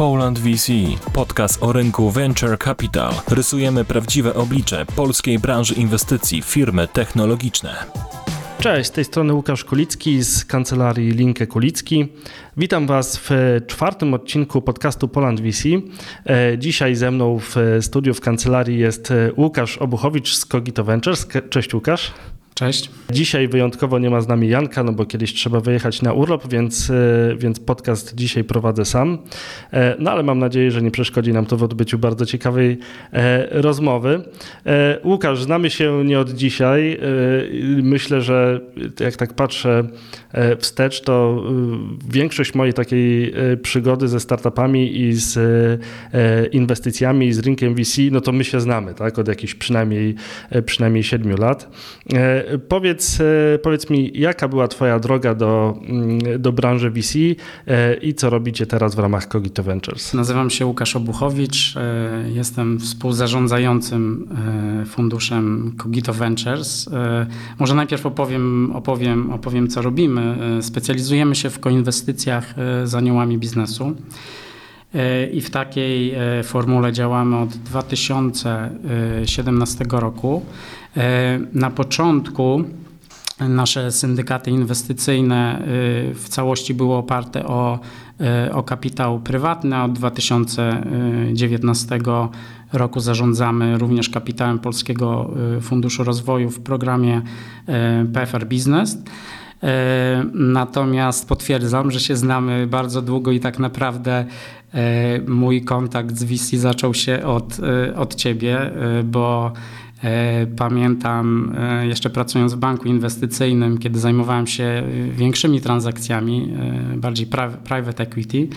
Poland VC, podcast o rynku Venture Capital. Rysujemy prawdziwe oblicze polskiej branży inwestycji, firmy technologiczne. Cześć, z tej strony Łukasz Kulicki z kancelarii Linkę Kulicki. Witam Was w czwartym odcinku podcastu Poland VC. E, dzisiaj ze mną w studiu w kancelarii jest Łukasz Obuchowicz z Cogito Ventures. Cześć Łukasz. Cześć. Dzisiaj wyjątkowo nie ma z nami Janka, no bo kiedyś trzeba wyjechać na urlop, więc, e, więc podcast dzisiaj prowadzę sam. E, no ale mam nadzieję, że nie przeszkodzi nam to w odbyciu bardzo ciekawej e, rozmowy. Łukasz, znamy się nie od dzisiaj. Myślę, że jak tak patrzę wstecz, to większość mojej takiej przygody ze startupami i z inwestycjami i z rynkiem VC, no to my się znamy, tak? Od jakichś przynajmniej, przynajmniej 7 lat. Powiedz, e, powiedz mi, jaka była Twoja droga do, mm, do branży VC e, i co robicie teraz w ramach Cogito Ventures? Nazywam się Łukasz Obuchowicz, e, jestem współzarządzającym funduszem Cogito Ventures. Może najpierw opowiem, opowiem, opowiem co robimy. Specjalizujemy się w koinwestycjach z aniołami biznesu. I w takiej formule działamy od 2017 roku. E, na początku nasze syndykaty inwestycyjne e, w całości były oparte o, e, o kapitał prywatny, od 2019 roku zarządzamy również kapitałem Polskiego Funduszu Rozwoju w programie PFR Business. Natomiast potwierdzam, że się znamy bardzo długo i tak naprawdę mój kontakt z VC zaczął się od, od ciebie, bo pamiętam e, jeszcze pracując w banku inwestycyjnym, kiedy zajmowałem się większymi transakcjami, e, bardziej private equity,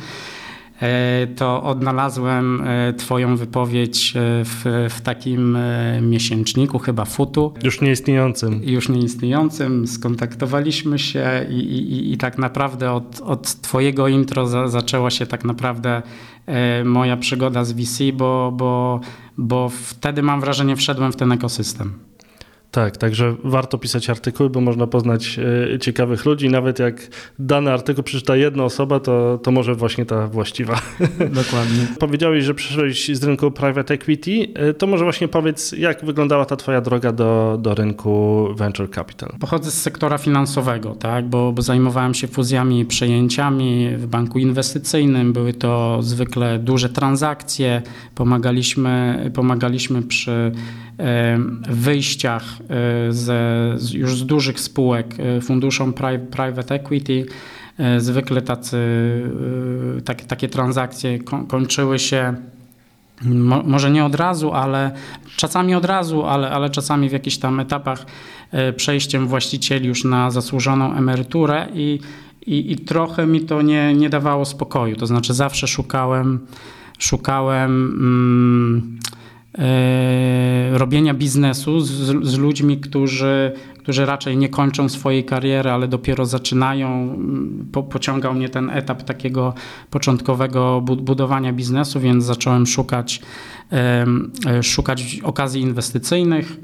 to odnalazłem Twoją wypowiedź w, w takim miesięczniku, chyba Futu. Już nieistniejącym. Już nieistniejącym. Skontaktowaliśmy się i, i, i tak naprawdę od, od Twojego intro za, zaczęła się tak naprawdę moja przygoda z VC, bo, bo bo wtedy mam wrażenie wszedłem w ten ekosystem. Tak, także warto pisać artykuły, bo można poznać e, ciekawych ludzi. Nawet jak dany artykuł przeczyta jedna osoba, to, to może właśnie ta właściwa. Dokładnie. Powiedziałeś, że przyszedłeś z rynku private equity. E, to może właśnie powiedz, jak wyglądała ta twoja droga do, do rynku venture capital? Pochodzę z sektora finansowego, tak, bo, bo zajmowałem się fuzjami i przejęciami w banku inwestycyjnym. Były to zwykle duże transakcje. Pomagaliśmy, pomagaliśmy przy wyjściach e, z, już z dużych spółek e, funduszom private equity. E, zwykle tacy, takie, takie transakcje kończyły się może nie od razu, ale czasami od razu, ale, ale czasami w jakichś tam etapach przejściem właścicieli już na zasłużoną emeryturę i, i, i trochę mi to nie, nie dawało spokoju. To znaczy zawsze szukałem, szukałem. Mm, robienia biznesu z, z, ludźmi, którzy, którzy raczej nie kończą swojej kariery, ale dopiero zaczynają. Po, pociągał mnie ten etap takiego początkowego budowania biznesu, więc zacząłem szukać, e, szukać okazji inwestycyjnych.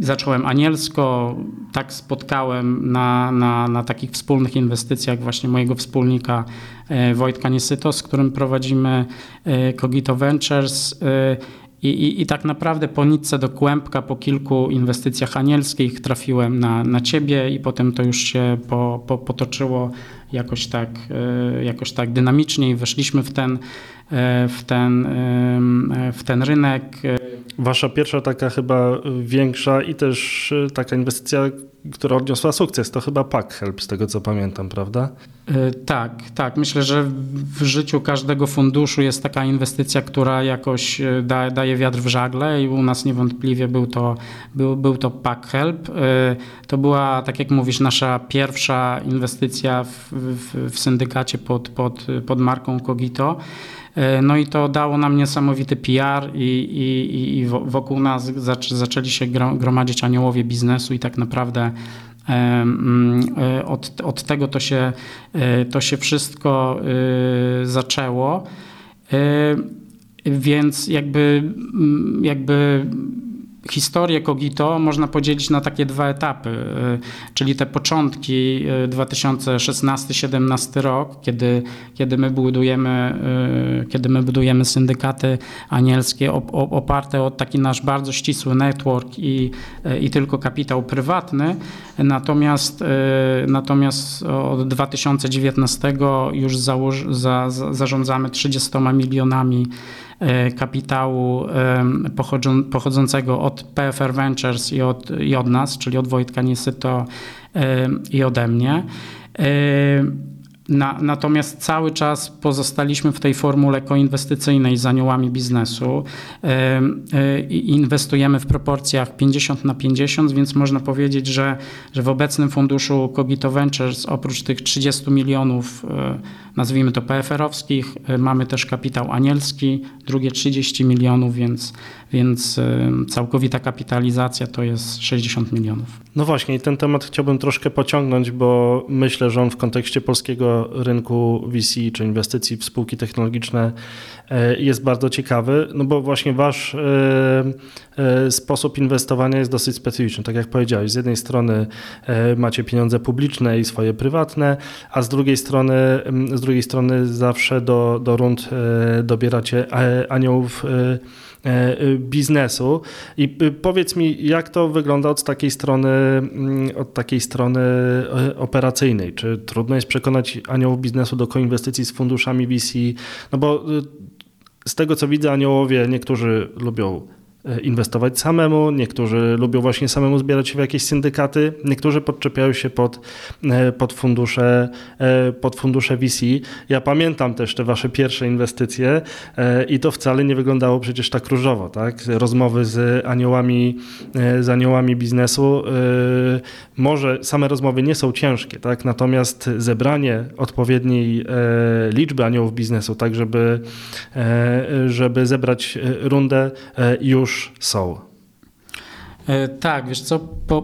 Zacząłem anielsko, tak spotkałem na, na, na takich wspólnych inwestycjach właśnie mojego wspólnika e, Wojtka Niesyto, z którym prowadzimy e, Cogito Ventures. E, I, i, I, tak naprawdę po nitce do kłębka, po kilku inwestycjach anielskich trafiłem na, na ciebie i potem to już się po, po, potoczyło jakoś tak, jakoś tak dynamicznie i weszliśmy w ten, w ten, w ten rynek. Wasza pierwsza taka chyba większa i też y, taka inwestycja, która odniosła sukces, to chyba Pack Help, z tego co pamiętam, prawda? Y, tak, tak. Myślę, że w życiu każdego funduszu jest taka inwestycja, która jakoś da, daje wiatr w żagle i u nas niewątpliwie był to, był, był to Pack Help. To była, tak jak mówisz, nasza pierwsza inwestycja w, w, w syndykacie pod, pod, pod marką Cogito. E, no i to dało nam niesamowity PR i, i, i wokół nas zaczęli się gromadzić aniołowie biznesu i tak naprawdę e, e, od, od tego to się, to się wszystko zaczęło. Więc jakby, jakby historię Kogito można podzielić na takie dwa etapy, y, czyli te początki 2016-17 rok, kiedy, kiedy, my budujemy, y, kiedy my budujemy syndykaty anielskie oparte o taki nasz bardzo ścisły network i, i tylko kapitał prywatny. Natomiast, natomiast od 2019 już założ, za, za, zarządzamy 30 milionami kapitału pochodzącego od PFR Ventures i od, i od nas, czyli od Wojtka Niesyto i ode mnie. E, na, natomiast cały czas pozostaliśmy w tej formule koinwestycyjnej z aniołami biznesu. E, inwestujemy w proporcjach 50 na 50, więc można powiedzieć, że, że w obecnym funduszu Cogito Ventures oprócz tych 30 milionów nazwijmy to PFR-owskich. E, mamy też kapitał anielski, drugie 30 milionów, więc, więc e, całkowita kapitalizacja to jest 60 milionów. No właśnie, i ten temat chciałbym troszkę pociągnąć, bo myślę, że on w kontekście polskiego rynku VC czy inwestycji w spółki technologiczne e, jest bardzo ciekawy, no bo właśnie wasz sposób inwestowania jest dosyć specyficzny. Tak jak powiedziałeś, z jednej strony macie pieniądze publiczne i swoje prywatne, a z drugiej strony, z drugiej strony zawsze do, do rund e, dobieracie e, aniołów e, biznesu. I powiedz mi, jak to wygląda od takiej strony, mm, od takiej strony operacyjnej? Czy trudno jest przekonać aniołów biznesu do koinwestycji z funduszami VC? No bo z tego co widzę, aniołowie niektórzy lubią E, inwestować samemu, niektórzy lubią właśnie samemu zbierać się w jakieś syndykaty, niektórzy podczepiają się pod, e, pod, fundusze, e, pod fundusze VC. Ja pamiętam też te wasze pierwsze inwestycje i to wcale nie wyglądało przecież tak różowo, tak? Rozmowy z aniołami, z aniołami biznesu, może same rozmowy nie są ciężkie, tak? Natomiast zebranie odpowiedniej liczby aniołów biznesu, tak żeby, żeby zebrać rundę już już są. E, tak, wiesz co,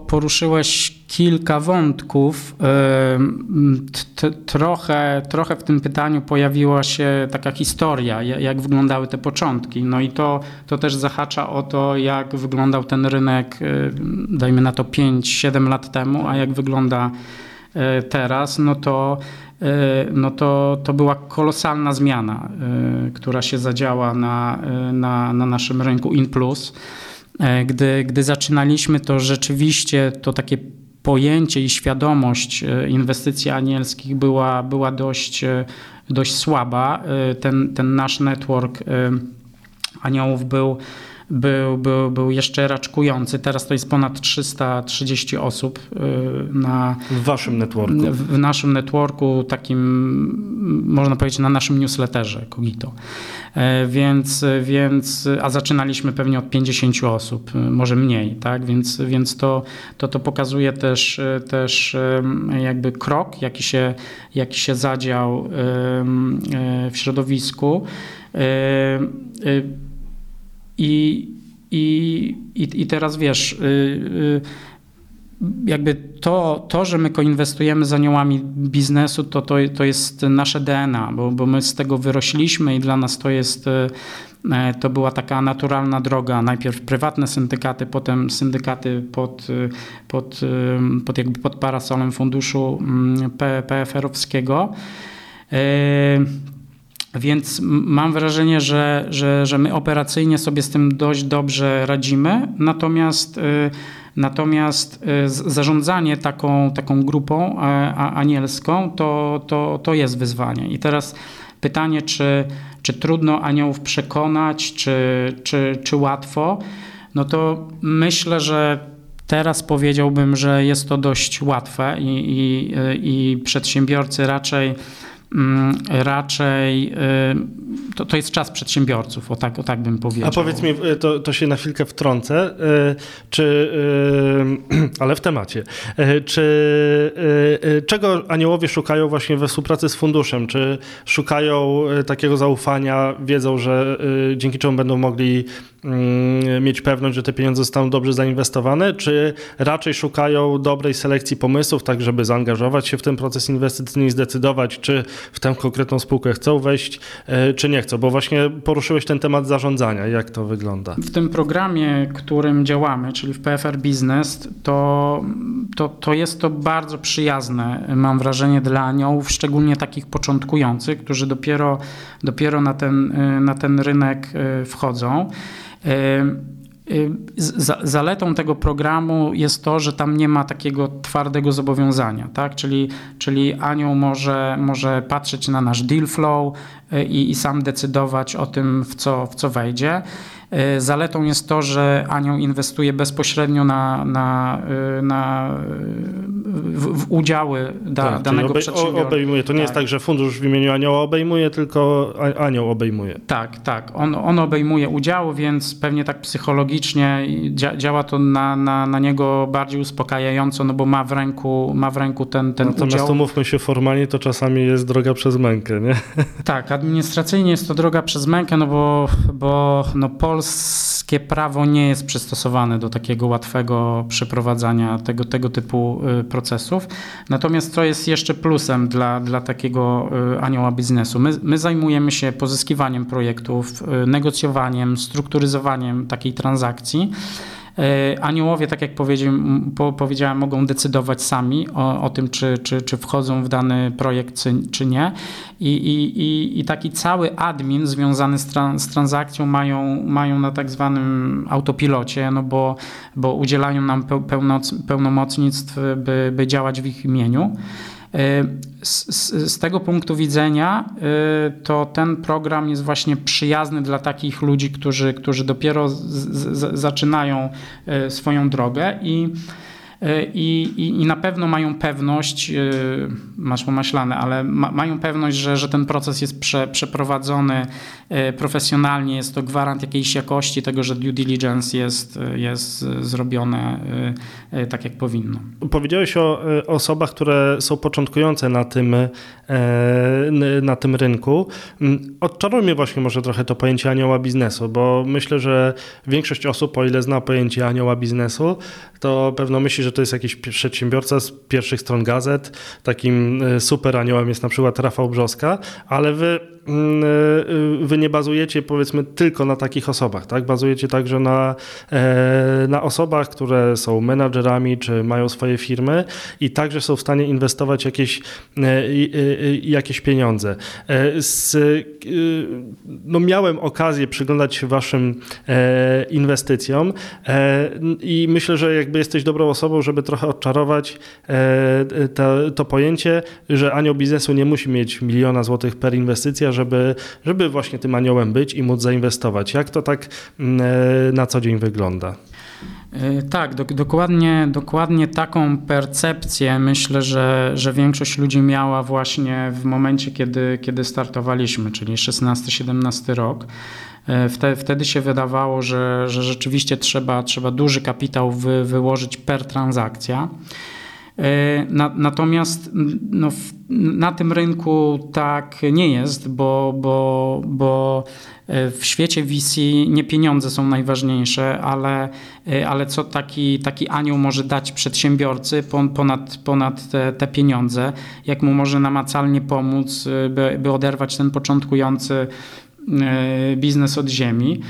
poruszyłeś kilka wątków. E, trochę, trochę w tym pytaniu pojawiła się taka historia, jak wyglądały te początki. No i to, to też zahacza o to, jak wyglądał ten rynek, e, dajmy na to 5-7 lat temu, a jak wygląda teraz, no to no to, to była kolosalna zmiana, która się zadziała na, na, na naszym rynku InPlus. Plus. E, gdy, gdy zaczynaliśmy, to rzeczywiście to takie pojęcie i świadomość e, inwestycji anielskich była, była dość, e, dość słaba. Ten, ten nasz network aniołów był był, był, był jeszcze raczkujący. Teraz to jest ponad 330 osób y, na... W waszym networku. W naszym networku, takim, można powiedzieć, na naszym newsletterze Cogito. E, więc, więc, a zaczynaliśmy pewnie od 50 osób, y, może mniej, tak? Więc, więc to, to, to pokazuje też, y, też jakby krok, jaki się, jaki się zadział w środowisku. I, i, i, teraz wiesz, y, y, jakby to, to, że my koinwestujemy z aniołami biznesu, to, to, to jest nasze DNA, bo, bo my z tego wyrośliśmy i dla nas to jest y, to była taka naturalna droga. Najpierw prywatne syndykaty, potem syndykaty pod, pod, pod, jakby pod parasolem funduszu mm, PFR-owskiego. Więc mam wrażenie, że, że, że my operacyjnie sobie z tym dość dobrze radzimy, natomiast, y, natomiast y, zarządzanie taką, taką grupą anielską to, to, to jest wyzwanie. I teraz pytanie, czy, czy trudno aniołów przekonać, czy, czy, czy łatwo, no to myślę, że Teraz powiedziałbym, że jest to dość łatwe i, i, i przedsiębiorcy raczej raczej y, to, to jest czas przedsiębiorców, o tak, o tak bym powiedział. A powiedz mi, y, to, to się na chwilkę wtrącę, y, czy, ale w temacie, czy czego aniołowie szukają właśnie we współpracy z funduszem? Czy szukają takiego zaufania, wiedzą, że dzięki czemu będą mogli mm, mieć pewność, że te pieniądze zostaną dobrze zainwestowane, czy raczej szukają dobrej selekcji pomysłów, tak żeby zaangażować się w ten proces inwestycyjny i zdecydować, czy w tę konkretną spółkę chcą wejść, e, czy nie chcą? Bo właśnie poruszyłeś ten temat zarządzania. Jak to wygląda? W tym programie, którym działamy, czyli w PFR Business, to, to, to jest to bardzo przyjazne, mam wrażenie, dla aniołów, szczególnie takich początkujących, którzy dopiero, dopiero na, ten, na ten rynek e, wchodzą. Zaletą tego programu jest to, że tam nie ma takiego twardego zobowiązania, tak? czyli, czyli anioł może, może patrzeć na nasz deal flow e, i, i sam decydować o tym, w co, w co wejdzie. E, zaletą jest to, że Anioł inwestuje bezpośrednio na, na, e, na w, w udziały da, tak, danego obej, przedsiębiorstwa. Obejmuje. To nie tak. jest tak, że fundusz w imieniu Anioła obejmuje, tylko Anioł obejmuje. Tak, tak. On, on obejmuje udział, więc pewnie tak psychologicznie dzia, działa to na, na, na niego bardziej uspokajająco, no bo ma w ręku, ma w ręku ten, ten Natomiast udział. to mówmy się formalnie, to czasami jest droga przez mękę, nie? Tak, administracyjnie jest to droga przez mękę, no bo, bo no Pol polskie prawo nie jest przystosowane do takiego łatwego przeprowadzania tego, tego typu y, procesów. Natomiast co jest jeszcze plusem dla, dla takiego y, anioła biznesu? My, my zajmujemy się pozyskiwaniem projektów, y, negocjowaniem, strukturyzowaniem takiej transakcji. E, aniołowie, tak jak powiedziałem, mogą decydować sami o, o tym, czy, czy, czy wchodzą w dany projekt, czy, nie. I, i, I taki cały admin związany z, z transakcją mają, mają na tak zwanym autopilocie, no bo, bo udzielają nam pełnomocnictw, by, by działać w ich imieniu. Z, z, z, tego punktu widzenia y, to ten program jest właśnie przyjazny dla takich ludzi, którzy, którzy dopiero z, zaczynają y, swoją drogę i i, i, i na pewno mają pewność, y, masz pomaślane, ale ma, mają pewność, że, że ten proces jest prze, przeprowadzony y, profesjonalnie, jest to gwarant jakiejś jakości tego, że due diligence jest, jest zrobione tak, jak powinno. Powiedziałeś o osobach, które są początkujące na tym, e, na tym rynku. Mm, odczaruj mnie właśnie może trochę to pojęcie anioła biznesu, bo myślę, że większość osób, o ile zna pojęcie anioła biznesu, to pewno myśli, że to jest jakiś przedsiębiorca z pierwszych stron gazet. Takim e, super aniołem jest na przykład Rafał Brzoska, ale wy wy nie bazujecie powiedzmy tylko na takich osobach, tak? Bazujecie także na, e, na osobach, które są menadżerami czy mają swoje firmy i także są w stanie inwestować jakieś, e, jakieś pieniądze. E, z, no miałem okazję przyglądać się waszym inwestycjom i myślę, że jakby jesteś dobrą osobą, żeby trochę odczarować to, to pojęcie, że anioł biznesu nie musi mieć miliona złotych per inwestycja, żeby, żeby właśnie tym aniołem być i móc zainwestować. Jak to tak mm, e, na co dzień wygląda? E, tak, do, dokładnie, dokładnie taką percepcję myślę, że, że większość ludzi miała właśnie w momencie, kiedy, kiedy startowaliśmy, czyli 16-17 rok. E, wtedy, wtedy się wydawało, że, że rzeczywiście trzeba, trzeba duży kapitał wy, wyłożyć per transakcja. E, na, natomiast no, na tym rynku tak nie jest, bo, bo, bo e, w świecie VC nie pieniądze są najważniejsze, ale, e, ale co taki, taki anioł może dać przedsiębiorcy ponad, ponad te, te pieniądze, jak mu może namacalnie pomóc, by, by oderwać ten początkujący biznes od ziemi.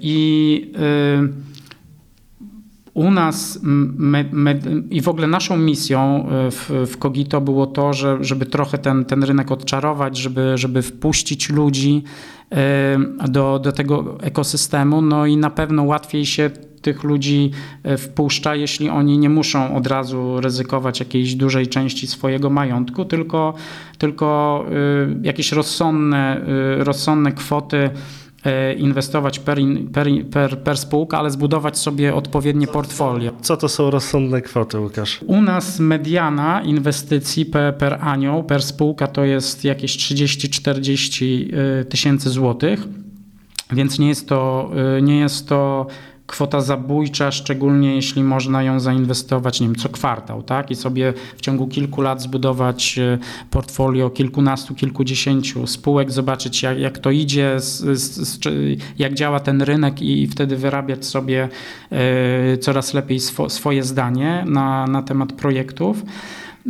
I u nas me, me, i w ogóle naszą misją e, w, w Kogito było to, że, żeby trochę ten, ten rynek odczarować, żeby, żeby wpuścić ludzi e, do, do tego ekosystemu. No i na pewno łatwiej się tych ludzi e, wpuszcza, jeśli oni nie muszą od razu ryzykować jakiejś dużej części swojego majątku, tylko, tylko jakieś rozsądne, rozsądne kwoty inwestować per, per, per, per spółkę, ale zbudować sobie odpowiednie portfolio. Co to są rozsądne kwoty, Łukasz? U nas mediana inwestycji per, per anioł, per spółka to jest jakieś 30-40 e, tysięcy złotych, więc nie jest to, e, nie jest to kwota zabójcza, szczególnie jeśli można ją zainwestować, nie wiem, co kwartał, tak? I sobie w ciągu kilku lat zbudować e, portfolio kilkunastu, kilkudziesięciu spółek, zobaczyć jak, jak to idzie, z, z, jak działa ten rynek i wtedy wyrabiać sobie y, coraz lepiej swo, swoje zdanie na, na temat projektów.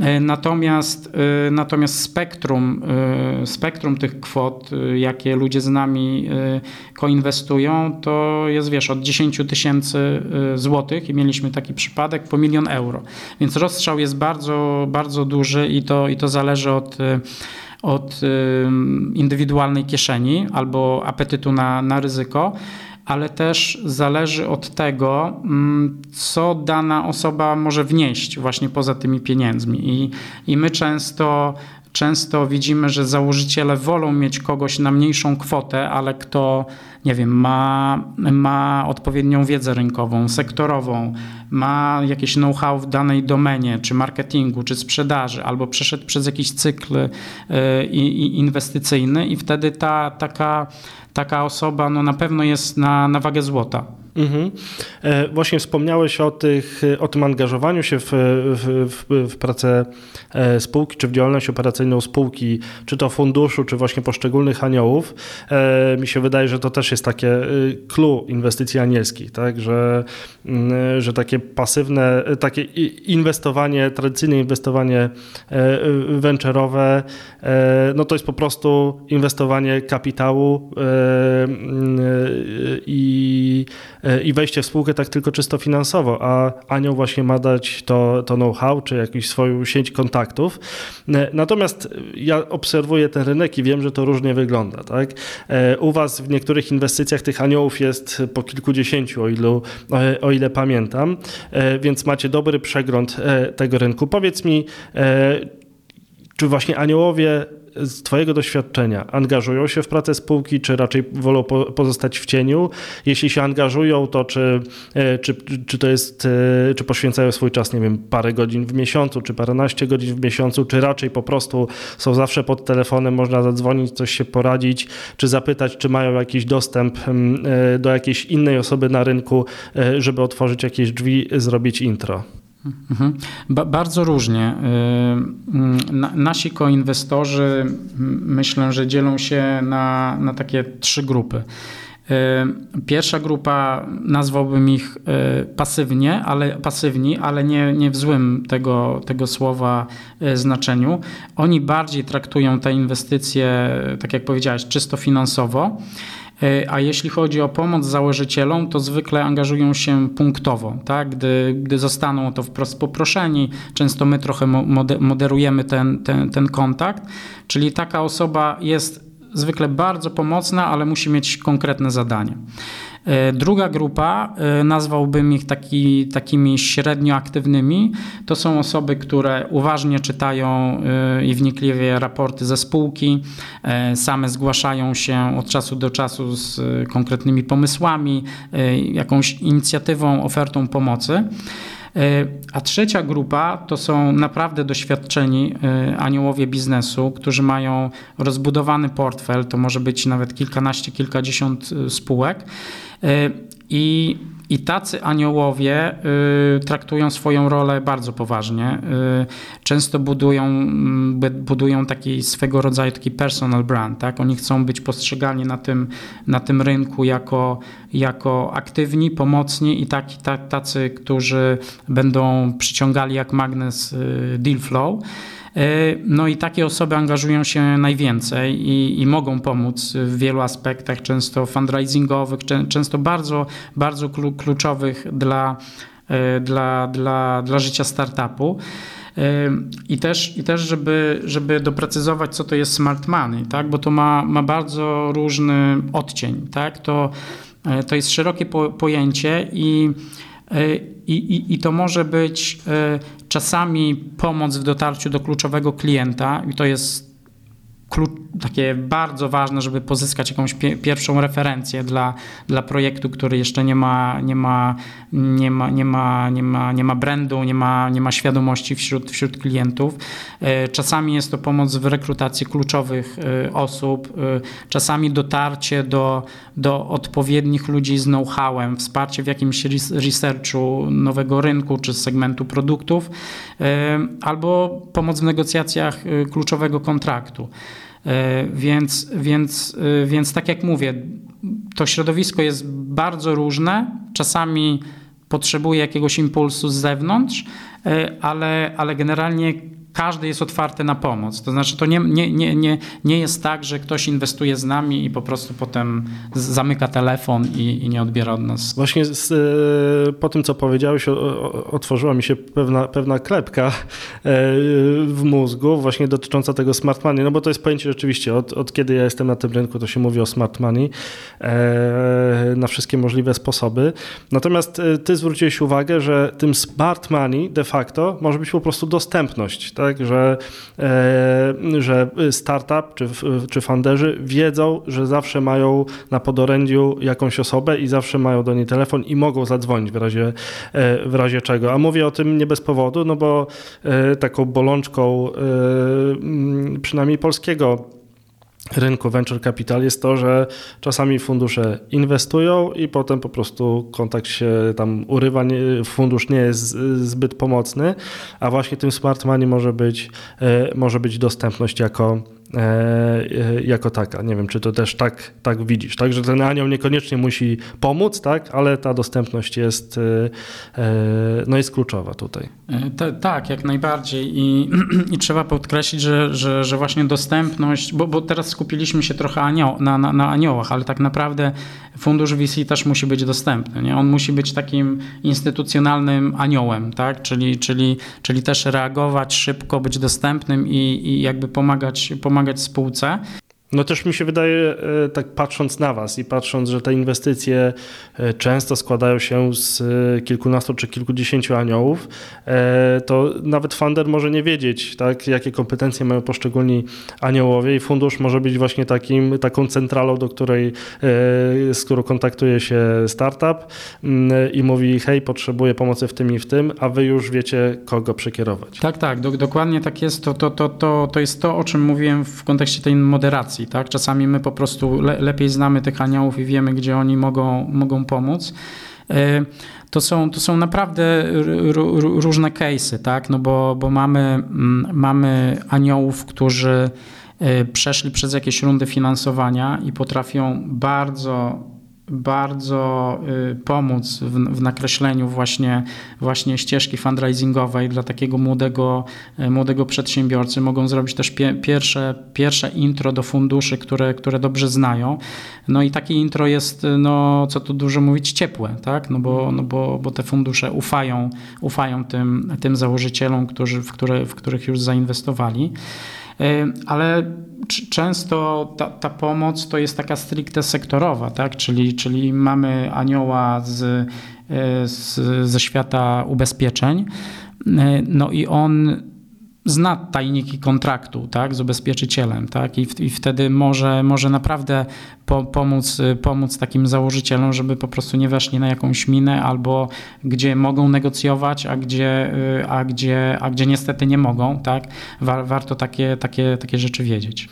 E, natomiast, e, natomiast spektrum, e, spektrum tych kwot, jakie ludzie z nami koinwestują, to jest wiesz, od 10 tysięcy złotych i mieliśmy taki przypadek po milion euro. Więc rozstrzał jest bardzo, bardzo duży i to, i to zależy od od indywidualnej kieszeni albo apetytu na, na ryzyko ale też zależy od tego, mm, co dana osoba może wnieść właśnie poza tymi pieniędzmi. I, i my często często widzimy, że założyciele wolą mieć kogoś na mniejszą kwotę, ale kto, nie wiem, ma, ma odpowiednią wiedzę rynkową, sektorową, ma jakieś know-how w danej domenie, czy marketingu, czy sprzedaży, albo przeszedł przez jakiś cykl y, inwestycyjny i wtedy ta taka taka osoba no, na pewno jest na, na wagę złota. Mhm. E, właśnie wspomniałeś o, tych, o tym angażowaniu się w, w, w, pracę e, spółki, czy w działalność operacyjną spółki, czy to funduszu, czy właśnie poszczególnych aniołów. E, mi się wydaje, że to też jest takie clue inwestycji anielskich, tak? że, mm, że takie pasywne, takie inwestowanie, tradycyjne inwestowanie venture'owe, no to jest po prostu inwestowanie kapitału i E, i wejście w spółkę tak tylko czysto finansowo, a Anioł właśnie ma dać to, to know-how, czy jakąś swoją sieć kontaktów. E, natomiast ja obserwuję ten rynek i wiem, że to różnie wygląda. Tak? E, u Was w niektórych inwestycjach tych aniołów jest po kilkudziesięciu, o, ilu, o ile pamiętam, więc macie dobry przegląd tego rynku. Powiedz mi, czy właśnie aniołowie z Twojego doświadczenia angażują się w pracę spółki, czy raczej wolą pozostać w cieniu? Jeśli się angażują, to czy, e, czy, czy to jest, e, czy poświęcają swój czas, nie wiem, parę godzin w miesiącu, czy paręnaście godzin w miesiącu, czy raczej po prostu są zawsze pod telefonem, można zadzwonić, coś się poradzić, czy zapytać, czy mają jakiś dostęp e, do jakiejś innej osoby na rynku, żeby otworzyć jakieś drzwi, zrobić intro? Mhm. Ba bardzo różnie. Y, nasi koinwestorzy myślę, że dzielą się na, na takie trzy grupy. Y, pierwsza grupa nazwałbym ich y, pasywnie, ale, pasywni, ale nie, nie w złym tego, tego słowa znaczeniu. Oni bardziej traktują te inwestycje, tak jak powiedziałeś, czysto finansowo. E, a jeśli chodzi o pomoc założycielom, to zwykle angażują się punktowo, tak? gdy, gdy zostaną o to wprost poproszeni. Często my trochę moderujemy ten, ten, ten kontakt, czyli taka osoba jest zwykle bardzo pomocna, ale musi mieć konkretne zadanie. E, druga grupa, e, nazwałbym ich taki, takimi średnio aktywnymi, to są osoby, które uważnie czytają e, i wnikliwie raporty ze spółki, same zgłaszają się od czasu do czasu z konkretnymi pomysłami, jakąś inicjatywą, ofertą pomocy. A trzecia grupa to są naprawdę doświadczeni aniołowie biznesu, którzy mają rozbudowany portfel, to może być nawet kilkanaście, kilkadziesiąt spółek. I, i tacy aniołowie y, traktują swoją rolę bardzo poważnie. Y, często budują, mm, budują taki swego rodzaju taki personal brand. Tak? Oni chcą być postrzegani na tym, na tym rynku jako, jako aktywni, pomocni i taki, tacy, którzy będą przyciągali jak magnes y, deal flow. E, no i takie osoby angażują się najwięcej i, i mogą pomóc w wielu aspektach, często fundraisingowych, często bardzo, bardzo kluczowych dla, e, dla, dla, dla życia startupu. E, I też, i też żeby, żeby doprecyzować, co to jest smart money, tak? bo to ma, ma bardzo różny odcień. Tak? To, to jest szerokie po, pojęcie i I, i, I, to może być czasami pomoc w dotarciu do kluczowego klienta, i to jest takie bardzo ważne, żeby pozyskać jakąś pierwszą referencję dla, dla projektu, który jeszcze nie ma, nie ma, nie ma, nie ma, nie ma, nie ma brandu, nie ma, nie ma świadomości wśród, wśród klientów. E, czasami jest to pomoc w rekrutacji kluczowych e, osób, e, czasami dotarcie do, do odpowiednich ludzi z know-howem, wsparcie w jakimś researchu nowego rynku czy segmentu produktów, albo pomoc w negocjacjach kluczowego kontraktu. E, więc, więc, e, więc tak jak mówię, to środowisko jest bardzo różne. Czasami potrzebuje jakiegoś impulsu z zewnątrz, e, ale, ale generalnie każdy jest otwarty na pomoc. To znaczy, to nie, nie, nie, nie, nie jest tak, że ktoś inwestuje z nami i po prostu potem zamyka telefon i, i nie odbiera od nas. Właśnie z, e, po tym, co powiedziałeś, otworzyła mi się pewna, pewna klepka e, w mózgu, właśnie dotycząca tego smart money, no bo to jest pojęcie rzeczywiście, od, od kiedy ja jestem na tym rynku, to się mówi o smart money e, na wszystkie możliwe sposoby. Natomiast ty zwróciłeś uwagę, że tym smart money de facto może być po prostu dostępność. Tak? Tak, że, e, że startup czy, czy funderzy wiedzą, że zawsze mają na podorędziu jakąś osobę i zawsze mają do niej telefon i mogą zadzwonić w razie, e, w razie czego. A mówię o tym nie bez powodu, no bo e, taką bolączką przynajmniej polskiego rynku venture capital jest to, że czasami fundusze inwestują i potem po prostu kontakt się tam urywa, fundusz nie jest zbyt pomocny, a właśnie tym smart money może być, e, może być dostępność jako E, e, jako taka. Nie wiem, czy to też tak, tak widzisz, tak? Że ten anioł niekoniecznie musi pomóc, tak? Ale ta dostępność jest, no jest kluczowa tutaj. Tak, jak najbardziej I, i trzeba podkreślić, że, że, że właśnie dostępność, bo, bo teraz skupiliśmy się trochę na, na, na aniołach, ale tak naprawdę fundusz VC też musi być dostępny. Nie? On musi być takim instytucjonalnym aniołem, tak? czyli, czyli, czyli też reagować szybko, być dostępnym i, i jakby pomagać, pomagać spółce. No też mi się wydaje, e, tak patrząc na Was i patrząc, że te inwestycje e, często składają się z e, kilkunastu czy kilkudziesięciu aniołów, to nawet funder może nie wiedzieć, tak, jakie kompetencje mają poszczególni aniołowie i fundusz może być właśnie takim, taką centralą, do której, z którą kontaktuje się startup mm, i mówi, hej, potrzebuję pomocy w tym i w tym, a Wy już wiecie, kogo przekierować. Tak, tak, do, dokładnie tak jest. To, to, to, to, to jest to, o czym mówiłem w kontekście tej moderacji tak? Czasami my po prostu le, lepiej znamy tych aniołów i wiemy, gdzie oni mogą, mogą pomóc. E, to są, to są naprawdę różne case'y, tak? No bo, bo mamy, mm, mamy aniołów, którzy e, przeszli przez jakieś rundy finansowania i potrafią bardzo bardzo y, pomóc w, w, nakreśleniu właśnie, właśnie ścieżki fundraisingowej dla takiego młodego, y, młodego przedsiębiorcy. Mogą zrobić też pie, pierwsze, pierwsze intro do funduszy, które, które dobrze znają. No i takie intro jest, no, co tu dużo mówić, ciepłe, tak? no, bo, no bo, bo te fundusze ufają, ufają tym, tym założycielom, którzy, w, które, w których już zainwestowali. Y, ale często ta, ta, pomoc to jest taka stricte sektorowa, tak? czyli, czyli mamy anioła z, y, z, ze świata ubezpieczeń, y, no i on zna tajniki kontraktu tak, z ubezpieczycielem tak, i, w, i wtedy może, może naprawdę po, pomóc, pomóc takim założycielom, żeby po prostu nie weszli na jakąś minę albo gdzie mogą negocjować, a gdzie, a gdzie, a gdzie niestety nie mogą. Tak. warto takie, takie, takie rzeczy wiedzieć.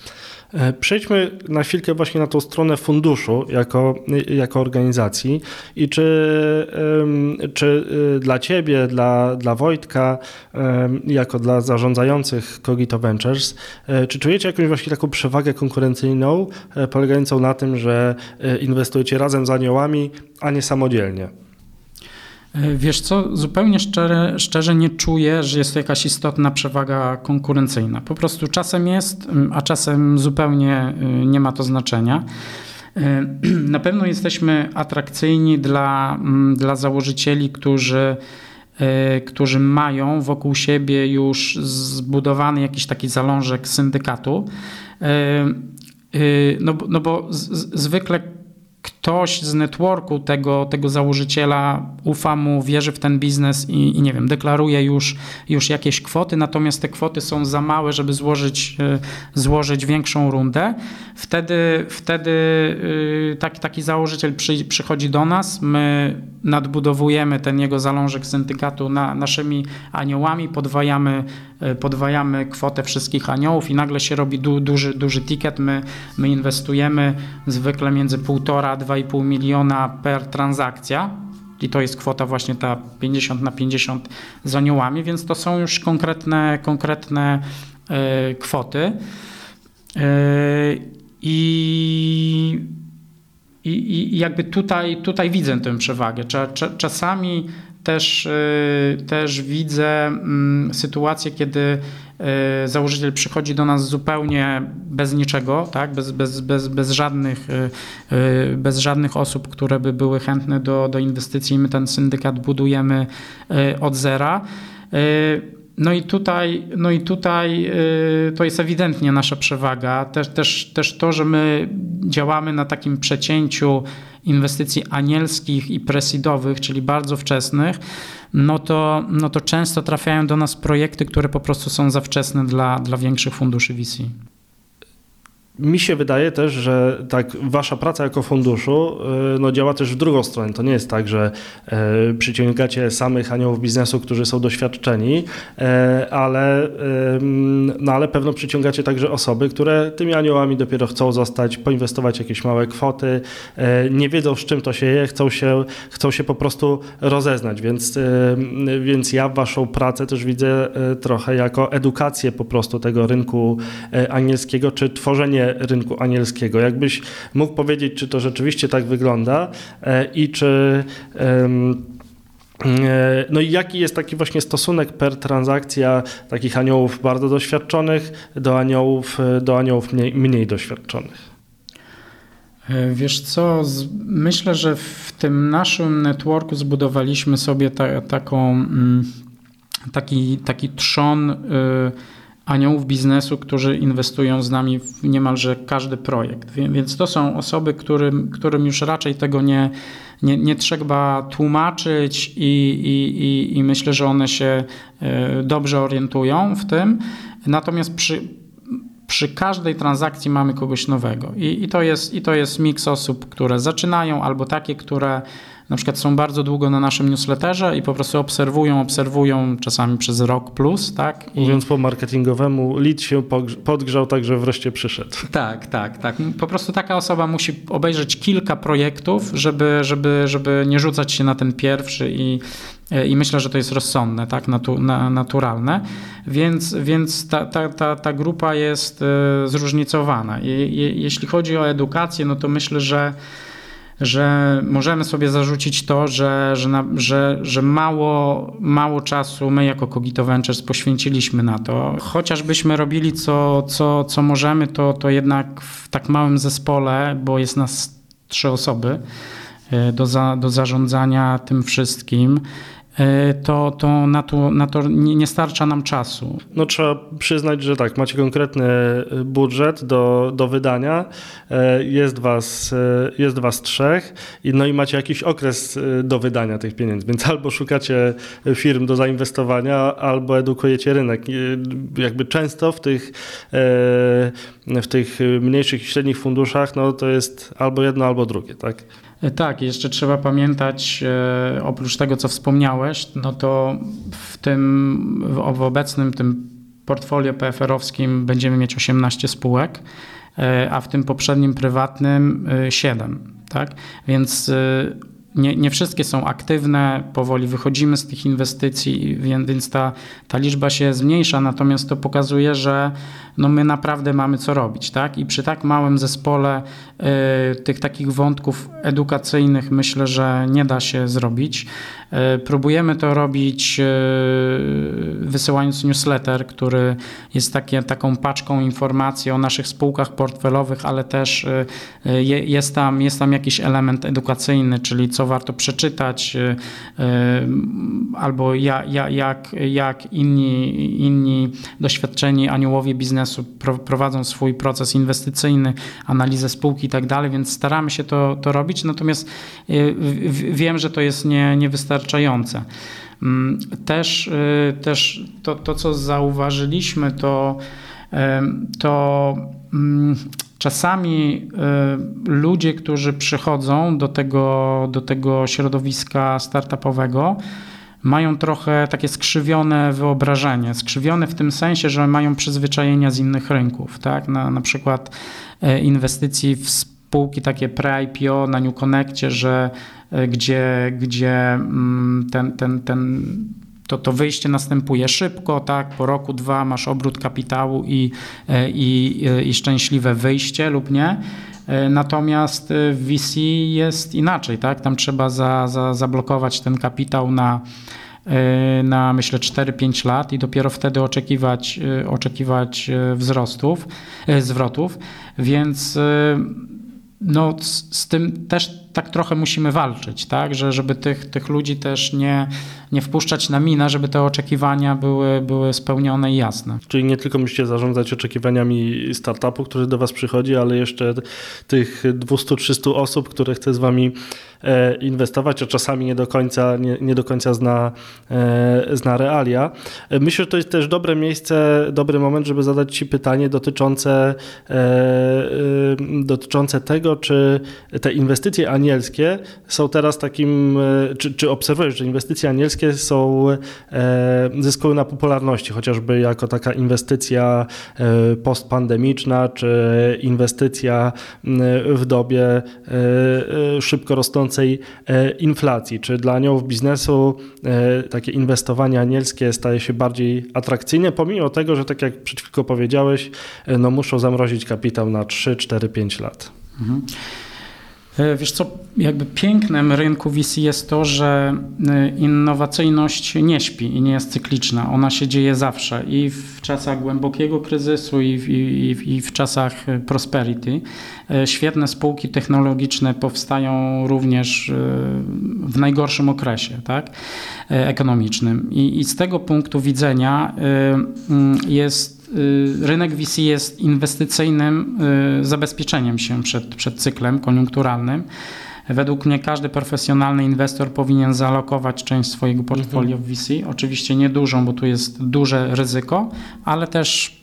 E, przejdźmy na chwilkę właśnie na tą stronę funduszu jako, jako organizacji i czy, czy y, dla Ciebie, dla, dla Wojtka, jako dla zarządzających Cogito Ventures, e, czy czujecie jakąś właśnie taką przewagę konkurencyjną e, polegającą na tym, że inwestujecie razem z aniołami, a nie samodzielnie? E, wiesz co, zupełnie szczerze, nie czuję, że jest to jakaś istotna przewaga konkurencyjna. Po prostu czasem jest, a czasem zupełnie y, nie ma to znaczenia. E, na pewno jesteśmy atrakcyjni dla, dla założycieli, którzy, e, którzy mają wokół siebie już zbudowany jakiś taki zalążek syndykatu. No, no bo z, zwykle ktoś z networku tego, tego założyciela ufa mu, wierzy w ten biznes i, i, nie wiem, deklaruje już, już jakieś kwoty, natomiast te kwoty są za małe, żeby złożyć, e, złożyć większą rundę. Wtedy, wtedy e, taki, założyciel przy, przychodzi do nas, my nadbudowujemy ten jego zalążek syndykatu na, naszymi aniołami, podwajamy, podwajamy kwotę wszystkich aniołów i nagle się robi du, duży, duży ticket. My, my inwestujemy zwykle między 1,5-2,5 miliona per transakcja. I to jest kwota właśnie ta 50 na 50 z aniołami, więc to są już konkretne, konkretne y, kwoty. Y, I i, I, jakby tutaj, tutaj widzę tę przewagę. Czasami też, y, też widzę mm, sytuację, kiedy y, założyciel przychodzi do nas zupełnie bez niczego, tak? bez, bez, bez, bez, żadnych, y, bez żadnych osób, które by były chętne do, do inwestycji. My ten syndykat budujemy od zera. No i tutaj, no i tutaj yy, to jest ewidentnie nasza przewaga. Też, też, też to, że my działamy na takim przecięciu inwestycji anielskich i presidowych, czyli bardzo wczesnych, no to, no to często trafiają do nas projekty, które po prostu są za wczesne dla, dla większych funduszy VC. Mi się wydaje też, że tak wasza praca jako funduszu y, no, działa też w drugą stronę. To nie jest tak, że e, przyciągacie samych aniołów biznesu, którzy są doświadczeni, e, ale, no, ale pewno przyciągacie także osoby, które tymi aniołami dopiero chcą zostać, poinwestować jakieś małe kwoty, nie wiedzą z czym to się je, chcą się, chcą się po prostu rozeznać, więc, więc ja waszą pracę też widzę trochę jako edukację po prostu tego rynku angielskiego, czy tworzenie rynku anielskiego. Jakbyś mógł powiedzieć, czy to rzeczywiście tak wygląda e, i czy. E, no i jaki jest taki właśnie stosunek per transakcja takich aniołów bardzo doświadczonych do aniołów, do aniołów mniej, mniej doświadczonych? E, wiesz co, myślę, że w tym naszym networku zbudowaliśmy sobie ta, taką, mm, taki, taki trzon aniołów biznesu, którzy inwestują z nami w niemalże każdy projekt. Więc to są osoby, którym, którym już raczej tego nie, nie, nie trzeba tłumaczyć i, i, i, i myślę, że one się e, dobrze orientują w tym. Natomiast przy, przy każdej transakcji mamy kogoś nowego. I, i, to jest, I to jest miks osób, które zaczynają, albo takie, które na przykład są bardzo długo na naszym newsletterze i po prostu obserwują, obserwują czasami przez rok plus, tak? I... Mówiąc po marketingowemu, lead się podgrzał tak, że wreszcie przyszedł. Tak, tak, tak. Po prostu taka osoba musi obejrzeć kilka projektów, żeby, żeby, żeby nie rzucać się na ten pierwszy i, i myślę, że to jest rozsądne, tak, Natu, na, naturalne, więc, więc ta, ta, ta, ta grupa jest e, zróżnicowana. I, jeśli chodzi o edukację, no to myślę, że że możemy sobie zarzucić to, że, że, na, że, że mało, mało czasu my jako Cogito Ventures poświęciliśmy na to. Chociażbyśmy robili co, co, co możemy, to, to jednak w tak małym zespole, bo jest nas trzy osoby, e, do, za, do zarządzania tym wszystkim, to, to, na, to, na to nie, nie, starcza nam czasu. No trzeba przyznać, że tak, macie konkretny e, budżet do, do wydania, e, jest was, jest was trzech no i macie jakiś okres do wydania tych pieniędzy, więc albo szukacie firm do zainwestowania, albo edukujecie rynek. Jakby często w tych, w tych mniejszych i średnich funduszach no to jest albo jedno, albo drugie, tak? Tak, jeszcze trzeba pamiętać, e, oprócz tego, co wspomniałeś, no to w tym, w obecnym tym portfolio PFR-owskim będziemy mieć 18 spółek, e, a w tym poprzednim prywatnym 7. E, tak? Więc nie, nie wszystkie są aktywne, powoli wychodzimy z tych inwestycji, więc ta, ta liczba się zmniejsza, natomiast to pokazuje, że no my naprawdę mamy co robić. Tak? I przy tak małym zespole y, tych takich wątków edukacyjnych myślę, że nie da się zrobić. Próbujemy to robić wysyłając newsletter, który jest takie, taką paczką informacji o naszych spółkach portfelowych, ale też jest tam, jest tam jakiś element edukacyjny, czyli co warto przeczytać, albo jak, jak, jak inni, inni doświadczeni aniołowie biznesu prowadzą swój proces inwestycyjny, analizę spółki i tak dalej, więc staramy się to, to robić, natomiast wiem, że to jest nie, niewystarczające. Mm, też, y, też to, to, co zauważyliśmy, to, to mm, czasami y, ludzie, którzy przychodzą do tego, do tego środowiska startupowego, mają trochę takie skrzywione wyobrażenie. Skrzywione w tym sensie, że mają przyzwyczajenia z innych rynków. Tak? Na, na przykład e, inwestycji w spółki takie pre-IPO na New Connectie, że e, gdzie, gdzie mm, ten, ten, ten to, to wyjście następuje szybko, tak? Po roku, dwa masz obrót kapitału i, e, i, i szczęśliwe wyjście lub nie. Natomiast w VC jest inaczej, tak? Tam trzeba za, za, zablokować ten kapitał na, na myślę 4-5 lat i dopiero wtedy oczekiwać, oczekiwać wzrostów, zwrotów. Więc no, z, z, tym też tak trochę musimy walczyć, tak? Że, żeby tych, tych ludzi też nie, nie wpuszczać na mina, żeby te oczekiwania były, były spełnione i jasne. Czyli nie tylko musicie zarządzać oczekiwaniami startupu, który do Was przychodzi, ale jeszcze tych 200-300 osób, które chce z Wami e, inwestować, a czasami nie do końca, nie, nie do końca zna, e, zna realia. Myślę, że to jest też dobre miejsce, dobry moment, żeby zadać Ci pytanie dotyczące, e, dotyczące tego, czy te inwestycje anielskie są teraz takim, czy, czy obserwujesz, że inwestycje anielskie są, e, zyskują na popularności, chociażby jako taka inwestycja e, postpandemiczna, czy inwestycja w dobie e, szybko rosnącej inflacji. Czy dla aniołów biznesu takie inwestowanie anielskie staje się bardziej atrakcyjne, pomimo tego, że tak jak przed chwilą powiedziałeś, no muszą zamrozić kapitał na 3, 4, 5 lat. Mhm. E, wiesz co, jakby pięknem rynku VC jest to, że e, innowacyjność nie śpi i nie jest cykliczna. Ona się dzieje zawsze i w czasach głębokiego kryzysu i w, i, i w czasach e, prosperity. Świetne spółki technologiczne powstają również w najgorszym okresie tak, ekonomicznym. I, I z tego punktu widzenia jest Y, rynek VC jest inwestycyjnym y, zabezpieczeniem się przed, przed cyklem koniunkturalnym. Według mnie każdy profesjonalny inwestor powinien zalokować część swojego portfolio w VC. Oczywiście nie dużą, bo tu jest duże ryzyko, ale też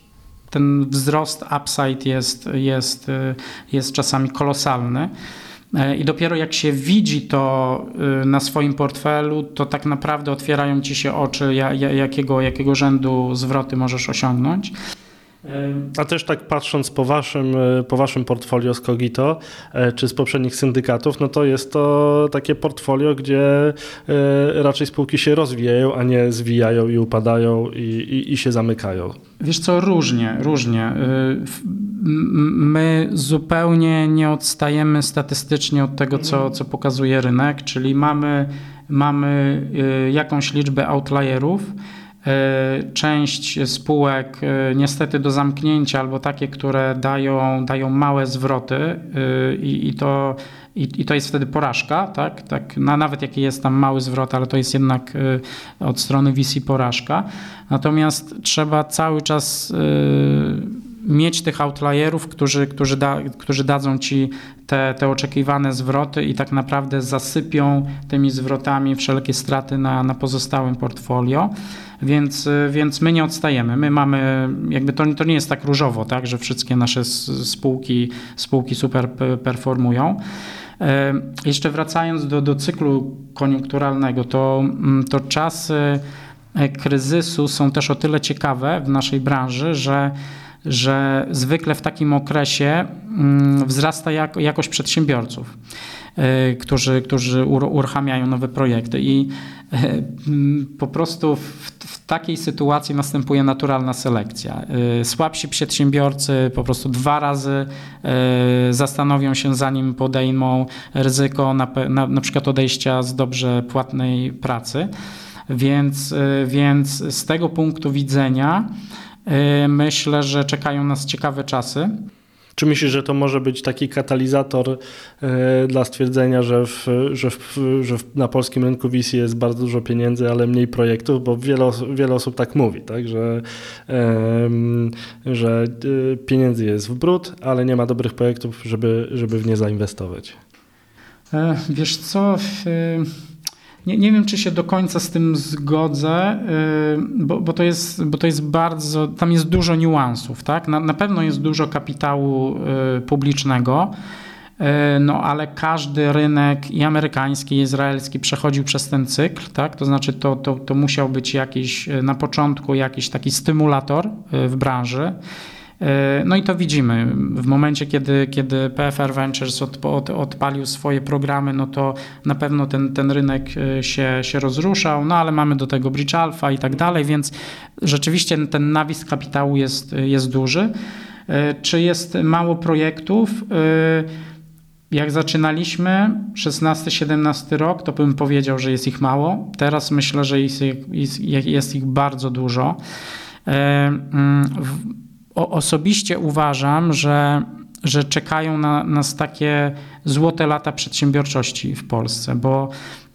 ten wzrost upside jest, jest, y, jest czasami kolosalny. E, I dopiero jak się widzi to na swoim portfelu, to tak naprawdę otwierają ci się oczy, jakiego, jakiego rzędu zwroty możesz osiągnąć. A też tak patrząc po waszym, e, po waszym portfolio z Kogito, e, czy z poprzednich syndykatów, no to jest to takie portfolio, gdzie raczej spółki się rozwijają, a nie zwijają i upadają i, i, i się zamykają. Wiesz co, różnie, różnie. My zupełnie nie odstajemy statystycznie od tego, co, co pokazuje rynek, czyli mamy, mamy jakąś liczbę outlierów, część spółek y, niestety do zamknięcia albo takie, które dają, dają małe zwroty i, i to i, i, to jest wtedy porażka, tak? tak na, nawet jaki jest tam mały zwrot, ale to jest jednak od strony VC porażka. Natomiast trzeba cały czas mieć tych outlierów, którzy, którzy, da, którzy dadzą ci te, te oczekiwane zwroty i tak naprawdę zasypią tymi zwrotami wszelkie straty na, na pozostałym portfolio. Więc, więc my nie odstajemy. My mamy, jakby to, to nie jest tak różowo, tak, że wszystkie nasze spółki, spółki super performują. E, jeszcze wracając do, do cyklu koniunkturalnego, to, mm, to czasy e, kryzysu są też o tyle ciekawe w naszej branży, że że zwykle w takim okresie mm, wzrasta jakość przedsiębiorców, e, którzy, którzy uruchamiają nowe projekty i e, po prostu w, w takiej sytuacji następuje naturalna selekcja. Y, słabsi przedsiębiorcy po prostu dwa razy zastanowią się, zanim podejmą ryzyko na, na, na przykład odejścia z dobrze płatnej pracy. Więc, więc z tego punktu widzenia myślę, że czekają nas ciekawe czasy. Czy myślisz, że to może być taki katalizator e, dla stwierdzenia, że, w, że, w, że na polskim rynku VC jest bardzo dużo pieniędzy, ale mniej projektów, bo wiele, wiele osób tak mówi, tak? Że, że e, pieniędzy jest w brud, ale nie ma dobrych projektów, żeby, żeby w nie zainwestować. E, wiesz co? Nie, nie wiem, czy się do końca z tym zgodzę, y, bo, bo, to jest, bo to jest bardzo, tam jest dużo niuansów, tak? Na, na pewno jest dużo kapitału y, publicznego, y, no ale każdy rynek i amerykański, i izraelski przechodził przez ten cykl, tak? To znaczy to, to, to musiał być jakiś na początku jakiś taki stymulator w branży. E, no i to widzimy. W momencie, kiedy, kiedy PFR Ventures od, od, odpalił swoje programy, no to na pewno ten, ten rynek e, się, się rozruszał, no ale mamy do tego Bridge Alpha i tak dalej, więc rzeczywiście ten nawis kapitału jest, jest duży. E, czy jest mało projektów? Jak zaczynaliśmy 16-17 rok, to bym powiedział, że jest ich mało. Teraz myślę, że jest, jest, jest ich bardzo dużo. Osobiście uważam, że, że czekają na nas takie złote lata przedsiębiorczości w Polsce, bo,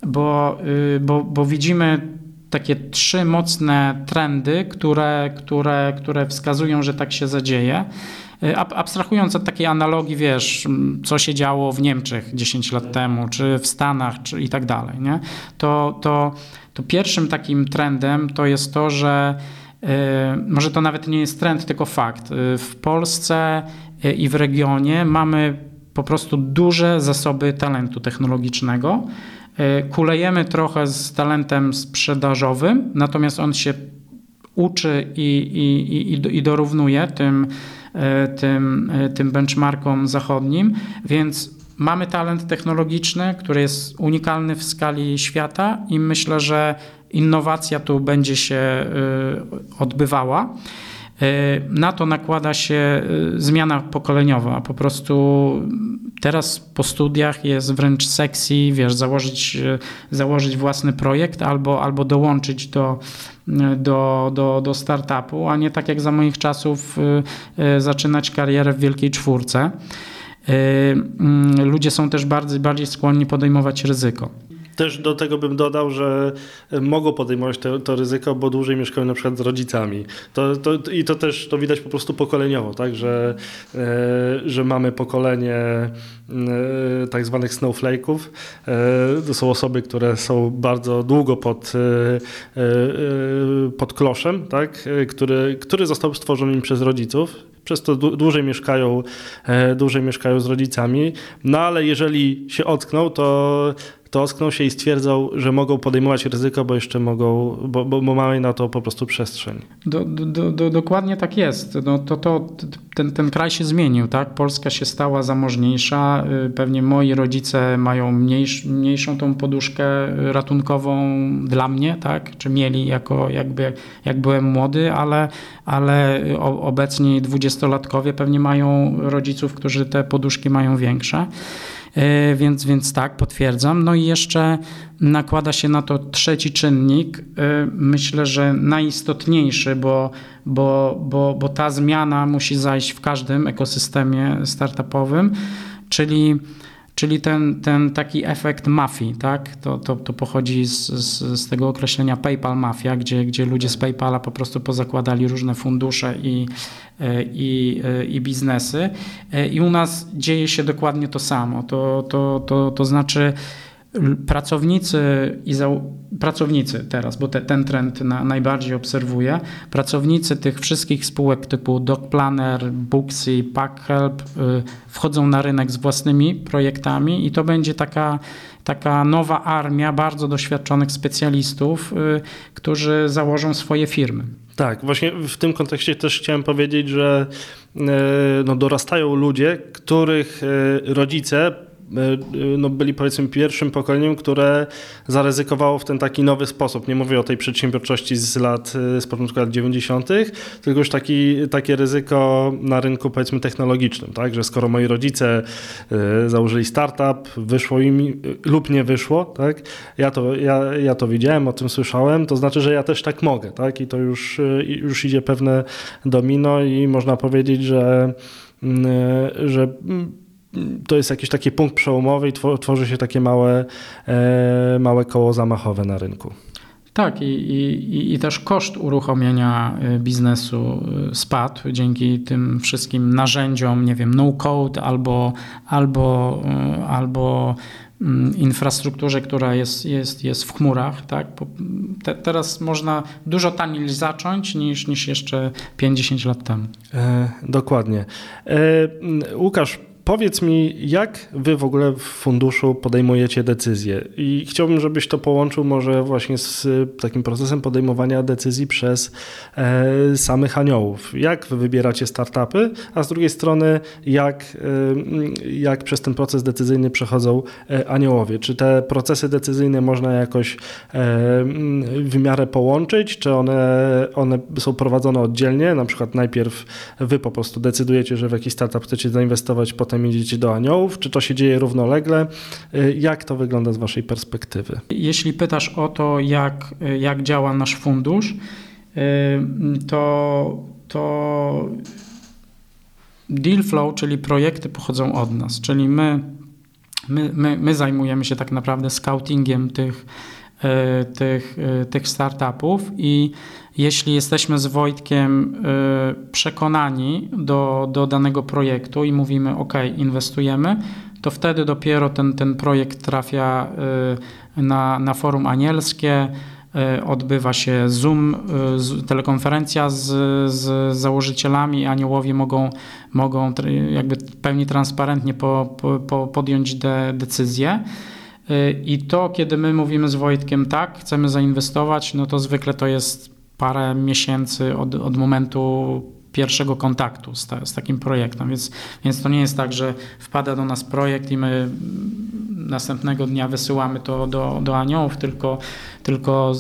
bo, y, bo, bo widzimy takie trzy mocne trendy, które, które, które wskazują, że tak się zadzieje. Y, abstrahując od takiej analogii, wiesz, co się działo w Niemczech 10 lat temu, czy w Stanach, czy i tak dalej, nie? To, to, to pierwszym takim trendem to jest to, że może to nawet nie jest trend, tylko fakt. E, w Polsce e, i w regionie mamy po prostu duże zasoby talentu technologicznego. Kulejemy trochę z talentem sprzedażowym, natomiast on się uczy i, i, i, i dorównuje tym, tym, tym benchmarkom zachodnim, więc mamy talent technologiczny, który jest unikalny w skali świata i myślę, że innowacja tu będzie się y, odbywała. Y, na to nakłada się y, zmiana pokoleniowa. Po prostu teraz po studiach jest wręcz sexy, wiesz, założyć, założyć własny projekt albo, albo dołączyć do, do, do, do startupu, a nie tak jak za moich czasów zaczynać karierę w wielkiej czwórce. Mm, ludzie są też bardziej, bardziej skłonni podejmować ryzyko. Też do tego bym dodał, że mogą podejmować to, to ryzyko, bo dłużej mieszkają na przykład z rodzicami. To, to, I to też to widać po prostu pokoleniowo, tak? że, e, że mamy pokolenie e, tak zwanych snowflake'ów. E, to są osoby, które są bardzo długo pod, pod kloszem, tak? który, który został stworzony przez rodziców przez to dłużej mieszkają, dłużej mieszkają z rodzicami, no ale jeżeli się ockną, to to ockną się i stwierdzą, że mogą podejmować ryzyko, bo jeszcze mogą, bo, bo, bo mamy na to po prostu przestrzeń. Do, do, do, dokładnie tak jest. No, to, to, ten, ten kraj się zmienił, tak? Polska się stała zamożniejsza. Y, pewnie moi rodzice mają mniejsz, mniejszą tą poduszkę ratunkową dla mnie, tak? Czy mieli jako jakby, jak byłem młody, ale, ale obecni dwudziestolatkowie pewnie mają rodziców, którzy te poduszki mają większe. E, więc, więc tak, potwierdzam. No i jeszcze nakłada się na to trzeci czynnik, e, myślę, że najistotniejszy, bo, bo, bo, bo ta zmiana musi zajść w każdym ekosystemie startupowym, czyli Czyli ten, ten taki efekt mafii, tak? to, to, to pochodzi z, z, z, tego określenia PayPal mafia, gdzie, gdzie ludzie z PayPala po prostu pozakładali różne fundusze i, e, i, e, i biznesy. E, I u nas dzieje się dokładnie to samo. To, to, to, to znaczy pracownicy i pracownicy teraz, bo te, ten trend na, najbardziej obserwuję, pracownicy tych wszystkich spółek typu DocPlanner, Booksy, PackHelp y, wchodzą na rynek z własnymi projektami i to będzie taka, taka nowa armia bardzo doświadczonych specjalistów, y, którzy założą swoje firmy. Tak, właśnie w tym kontekście też chciałem powiedzieć, że y, no, dorastają ludzie, których y, rodzice no, byli powiedzmy pierwszym pokoleniem, które zaryzykowało w ten taki nowy sposób. Nie mówię o tej przedsiębiorczości z lat, z początku lat 90., tylko już taki, takie ryzyko na rynku powiedzmy technologicznym, tak? że skoro moi rodzice założyli startup, wyszło im lub nie wyszło, tak? ja, to, ja, ja to widziałem, o tym słyszałem, to znaczy, że ja też tak mogę tak? i to już, już idzie pewne domino i można powiedzieć, że, mm, że to jest jakiś taki punkt przełomowy i tworzy się takie małe, e, małe koło zamachowe na rynku. Tak, i, i, i też koszt uruchomienia e, biznesu e, spadł dzięki tym wszystkim narzędziom, nie wiem, no-code albo, albo, albo mm, infrastrukturze, która jest, jest, jest w chmurach. Tak? Te, teraz można dużo taniej zacząć niż, niż jeszcze 50 lat temu. E, dokładnie. E, Łukasz, Powiedz mi, jak wy w ogóle w funduszu podejmujecie decyzje? I chciałbym, żebyś to połączył może właśnie z takim procesem podejmowania decyzji przez e, samych aniołów. Jak wy wybieracie startupy, a z drugiej strony, jak, e, jak przez ten proces decyzyjny przechodzą e, aniołowie? Czy te procesy decyzyjne można jakoś e, w miarę połączyć, czy one, one są prowadzone oddzielnie? Na przykład najpierw wy po prostu decydujecie, że w jakiś startup chcecie zainwestować, potem potem idziecie do aniołów? Czy to się dzieje równolegle? Y, jak to wygląda z Waszej perspektywy? Jeśli pytasz o to, jak, jak działa nasz fundusz, y, to, to deal flow, czyli projekty pochodzą od nas, czyli my, my, my, my zajmujemy się tak naprawdę scoutingiem tych, y, tych, tych startupów i jeśli jesteśmy z Wojtkiem y, przekonani do, do danego projektu i mówimy, OK, inwestujemy, to wtedy dopiero ten, ten projekt trafia y, na, na forum anielskie, y, odbywa się Zoom, telekonferencja z, z założycielami, aniołowie mogą, mogą jakby pełni transparentnie po, po, podjąć de, decyzję. I to, kiedy my mówimy z Wojtkiem, tak, chcemy zainwestować, no to zwykle to jest parę miesięcy od, od momentu pierwszego kontaktu z, ta, z, takim projektem, więc, więc to nie jest tak, że wpada do nas projekt i my następnego dnia wysyłamy to do, do aniołów, tylko, tylko,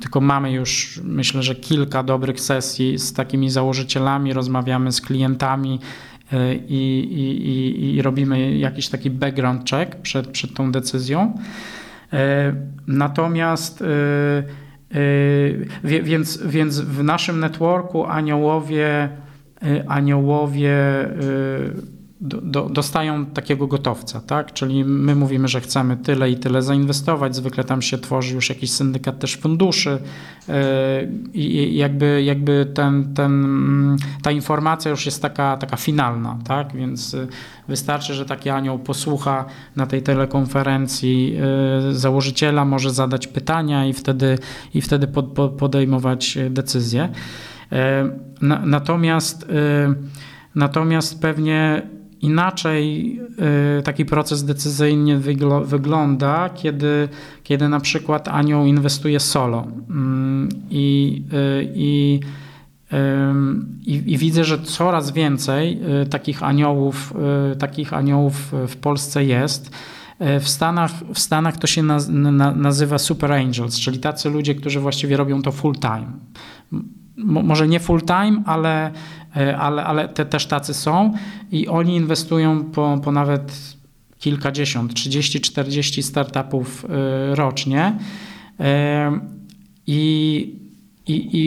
tylko mamy już myślę, że kilka dobrych sesji z takimi założycielami, rozmawiamy z klientami y, i, i, i, robimy jakiś taki background check przed, przed tą decyzją. Y, natomiast y, Yy, więc, więc w naszym networku aniołowie, yy, aniołowie yy, do, do, dostają takiego gotowca, tak? Czyli my mówimy, że chcemy tyle i tyle zainwestować, zwykle tam się tworzy już jakiś syndykat też funduszy yy, i jakby, jakby ten, ten, mm, ta informacja już jest taka, taka finalna, tak? Więc y, wystarczy, że taki anioł posłucha na tej telekonferencji yy, założyciela, może zadać pytania i wtedy, i wtedy pod, pod, podejmować decyzje. Yy, natomiast Natomiast pewnie Inaczej y, taki proces decyzyjnie wygląda, kiedy, kiedy na przykład anioł inwestuje solo. Mm, I, y, i, i, I, widzę, że coraz więcej y, takich aniołów, takich aniołów w Polsce jest. W Stanach, w Stanach to się naz, na, nazywa super angels, czyli tacy ludzie, którzy właściwie robią to full time. może nie full time, ale ale, ale te też tacy są i oni inwestują po, po nawet kilkadziesiąt, 30, 40 startupów e, rocznie. E, I, i,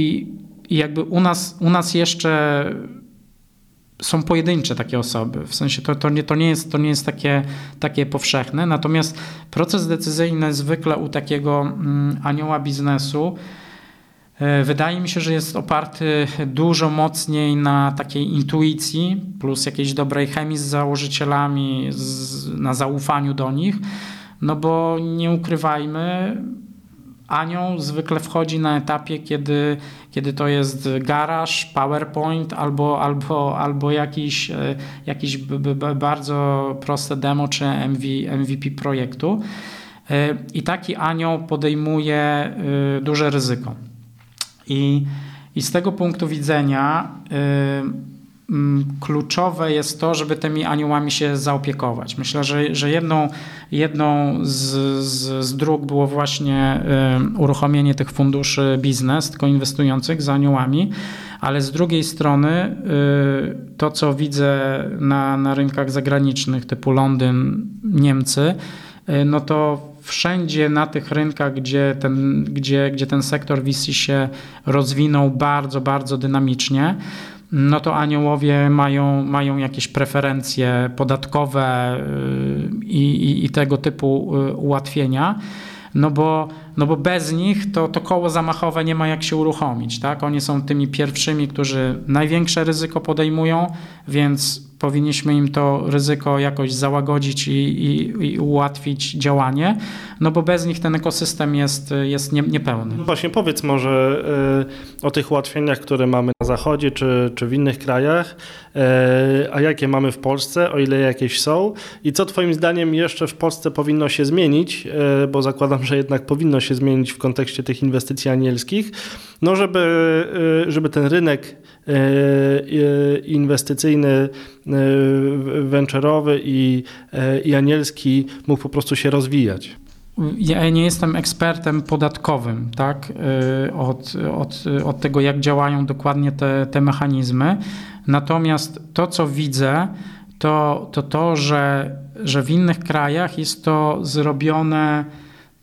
i jakby u nas, u nas jeszcze są pojedyncze takie osoby. W sensie to, to, nie, to nie jest, to nie jest takie, takie powszechne. Natomiast proces decyzyjny zwykle u takiego mm, anioła biznesu E, wydaje mi się, że jest oparty dużo mocniej na takiej intuicji, plus jakiejś dobrej chemii z założycielami, z, na zaufaniu do nich. No bo nie ukrywajmy, Anioł zwykle wchodzi na etapie, kiedy, kiedy to jest garaż, PowerPoint albo, albo, albo jakiś, e, jakiś bardzo proste demo czy MV, MVP projektu. E, I taki anioł podejmuje duże ryzyko. I, i z tego punktu widzenia y, mm, kluczowe jest to, żeby tymi aniołami się zaopiekować. Myślę, że, że jedną, jedną z, z, z dróg było właśnie uruchomienie tych funduszy biznes, tylko inwestujących z aniołami, ale z drugiej strony y, to, co widzę na, na rynkach zagranicznych typu Londyn, Niemcy, y, no to wszędzie na tych rynkach, gdzie ten, gdzie, gdzie ten sektor VC się rozwinął bardzo, bardzo dynamicznie, no to aniołowie mają, mają jakieś preferencje podatkowe y, i, i, i tego typu y, ułatwienia. No bo, no bo bez nich to, to koło zamachowe nie ma jak się uruchomić. Tak? Oni są tymi pierwszymi, którzy największe ryzyko podejmują, więc powinniśmy im to ryzyko jakoś załagodzić i, i, i, ułatwić działanie, no bo bez nich ten ekosystem jest, jest nie, niepełny. No właśnie powiedz może y, o tych ułatwieniach, które mamy na zachodzie czy, czy w innych krajach, y, a jakie mamy w Polsce, o ile jakieś są i co twoim zdaniem jeszcze w Polsce powinno się zmienić, y, bo zakładam, że jednak powinno się zmienić w kontekście tych inwestycji anielskich, no żeby, żeby ten rynek inwestycyjny venture'owy i, i anielski mógł po prostu się rozwijać. Ja nie jestem ekspertem podatkowym tak, od, od, od tego, jak działają dokładnie te, te mechanizmy. Natomiast to, co widzę, to to, to że, że w innych krajach jest to zrobione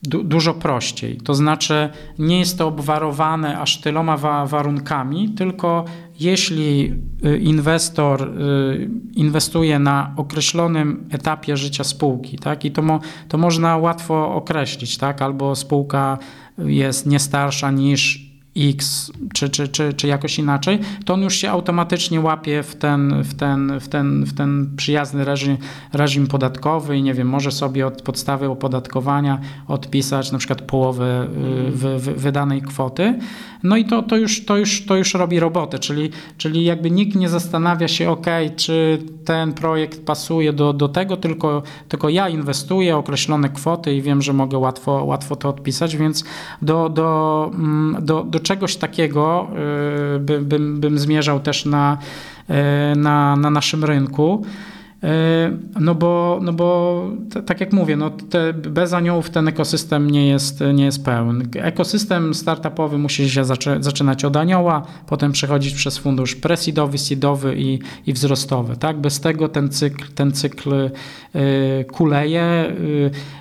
du dużo prościej. To znaczy, nie jest to obwarowane aż tyloma wa warunkami, tylko jeśli y, inwestor y, inwestuje na określonym etapie życia spółki, tak, i to, mo to można łatwo określić, tak, albo spółka jest nie starsza niż X czy, czy, czy, czy jakoś inaczej, to on już się automatycznie łapie w ten, w ten, w ten, w ten przyjazny reżim, reżim podatkowy i nie wiem, może sobie od podstawy opodatkowania odpisać na przykład połowę y, wydanej kwoty. No i to, to, już, to, już, to już robi robotę, czyli, czyli jakby nikt nie zastanawia się, ok, czy ten projekt pasuje do, do tego, tylko, tylko ja inwestuję określone kwoty i wiem, że mogę łatwo, łatwo to odpisać, więc do, do, mm, do, do czegoś takiego y, by, bym, bym zmierzał też na, y, na, na naszym rynku. E, no bo, no bo tak jak mówię, no te, bez aniołów ten ekosystem nie jest, nie jest pełny. Ekosystem startupowy musi się zaczynać od anioła, potem przechodzić przez fundusz presidowy, seedowy i, i wzrostowy. Tak? Bez tego ten cykl, ten cykl y, kuleje.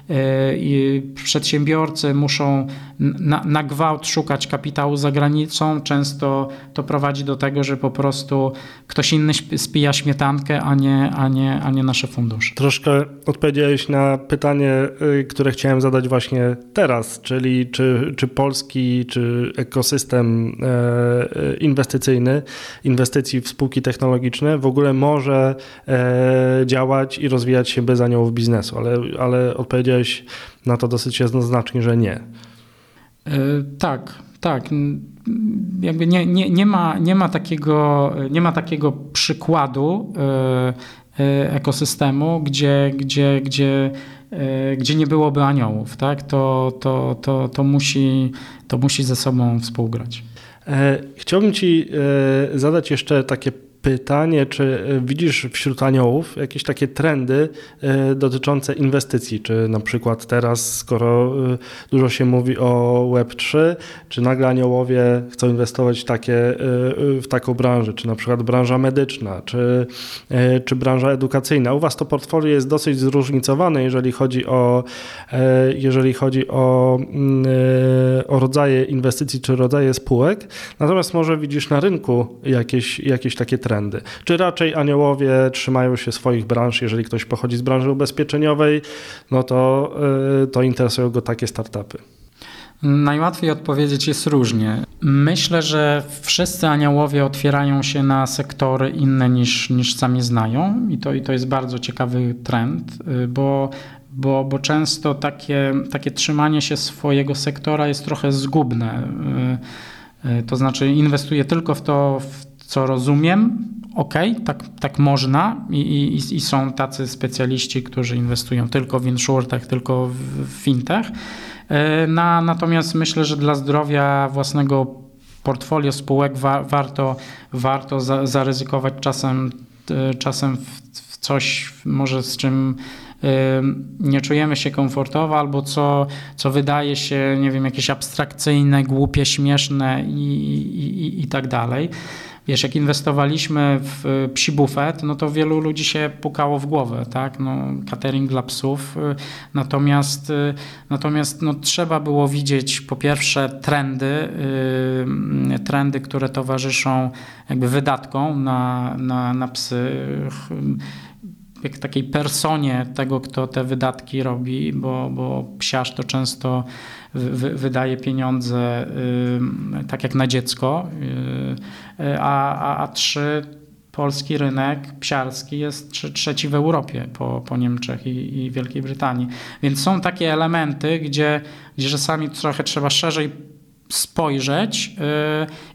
Y, y, przedsiębiorcy muszą na, na gwałt szukać kapitału za granicą. Często to prowadzi do tego, że po prostu ktoś inny spija śmietankę, a nie, a nie a nie nasze fundusze. Troszkę odpowiedziałeś na pytanie, y, które chciałem zadać właśnie teraz, czyli czy, czy polski, czy ekosystem e, inwestycyjny, inwestycji w spółki technologiczne w ogóle może e, działać i rozwijać się bez aniołów biznesu, ale, ale odpowiedziałeś na to dosyć jednoznacznie, że nie. E, tak, tak. Jakby nie, nie, nie, ma, nie, ma takiego, nie ma takiego przykładu E, ekosystemu, gdzie, gdzie, gdzie, e, gdzie nie byłoby aniołów, tak? to, to, to, to, musi, to musi ze sobą współgrać. E, chciałbym Ci zadać jeszcze takie pytanie, czy e, widzisz wśród aniołów jakieś takie trendy e, dotyczące inwestycji? Czy na przykład teraz, skoro e, dużo się mówi o Web3, czy nagle aniołowie chcą inwestować w, takie, w taką branżę, czy na przykład branża medyczna, czy, czy branża edukacyjna? U Was to portfolio jest dosyć zróżnicowane, jeżeli chodzi o, jeżeli chodzi o, mm, o rodzaje inwestycji, czy rodzaje spółek, natomiast może widzisz na rynku jakieś, jakieś takie trendy trendy. Czy raczej aniołowie trzymają się swoich branż, jeżeli ktoś pochodzi z branży ubezpieczeniowej, no to, y, to interesują go takie startupy. Najłatwiej odpowiedzieć jest różnie. Myślę, że wszyscy aniołowie otwierają się na sektory inne niż, niż sami znają i to, i to jest bardzo ciekawy trend, y, bo, bo, bo często takie, takie trzymanie się swojego sektora jest trochę zgubne. Y, to znaczy inwestuję tylko w to, w co rozumiem, ok, tak, tak można I, i, i, są tacy specjaliści, którzy inwestują tylko w insurtech, tylko w fintech. E, na, natomiast myślę, że dla zdrowia własnego portfolio spółek wa warto, warto za zaryzykować czasem, czasem w, w coś może z czym nie czujemy się komfortowo, albo co, co wydaje się, nie wiem, jakieś abstrakcyjne, głupie, śmieszne i, i, i tak dalej. Wiesz, jak inwestowaliśmy w psi bufet, no to wielu ludzi się pukało w głowę, tak? No, catering dla psów. Natomiast, natomiast no, trzeba było widzieć po pierwsze trendy, trendy, które towarzyszą jakby wydatkom na, na, na psy jak takiej personie tego, kto te wydatki robi, bo, bo psiarz to często wy, wydaje pieniądze tak jak na dziecko, y, a, a, a trzy polski rynek psiarski jest trzeci w Europie po, po Niemczech i, i Wielkiej Brytanii. Więc są takie elementy, gdzie, gdzie czasami trochę trzeba szerzej spojrzeć yy,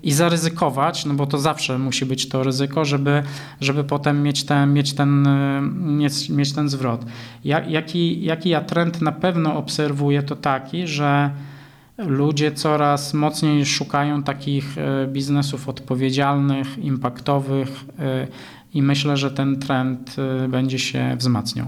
i zaryzykować, no bo to zawsze musi być to ryzyko, żeby, żeby potem mieć ten, mieć ten, yy, mieć, mieć ten zwrot. Ja, jaki, jaki ja trend na pewno obserwuję, to taki, że ludzie coraz mocniej szukają takich yy, biznesów odpowiedzialnych, impaktowych i myślę, że ten trend będzie się wzmacniał.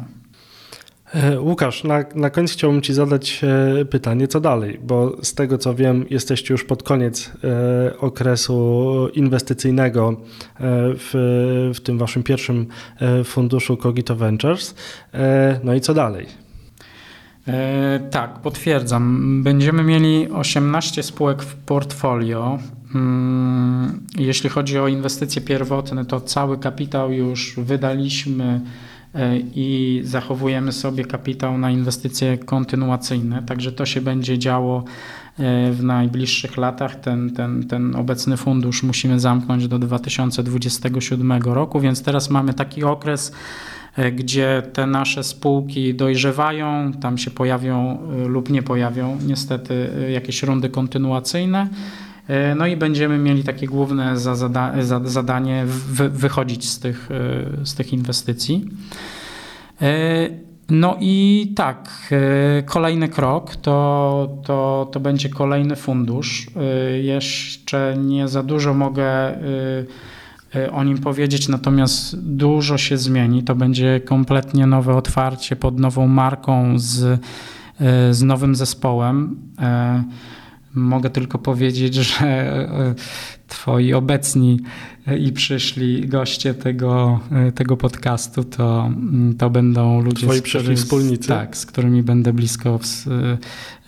E, Łukasz, na, na koniec chciałbym Ci zadać e, pytanie, co dalej, bo z tego co wiem, jesteście już pod koniec e, okresu inwestycyjnego w, w tym Waszym pierwszym funduszu Cogito Ventures. No i co dalej? Tak, potwierdzam. Będziemy mieli 18 spółek w portfolio. Mm, jeśli chodzi o inwestycje pierwotne, to cały kapitał już wydaliśmy i zachowujemy sobie kapitał na inwestycje kontynuacyjne. Także to się będzie działo e, w najbliższych latach. Ten, ten, ten obecny fundusz musimy zamknąć do 2027 roku, więc teraz mamy taki okres, e, gdzie te nasze spółki dojrzewają, tam się pojawią lub nie pojawią niestety jakieś rundy kontynuacyjne. E, no i będziemy mieli takie główne zadanie wychodzić z tych, e, z tych inwestycji. E, no i tak, kolejny krok to, to, to będzie kolejny fundusz. Jeszcze nie za dużo mogę o nim powiedzieć, natomiast dużo się zmieni. To będzie kompletnie nowe otwarcie pod nową marką z, z nowym zespołem. Mogę tylko powiedzieć, że e, twoi obecni i przyszli goście tego, e, tego podcastu to, mm, to będą ludzie, Twoi przyszli wspólnicy. Tak, z którymi będę blisko w,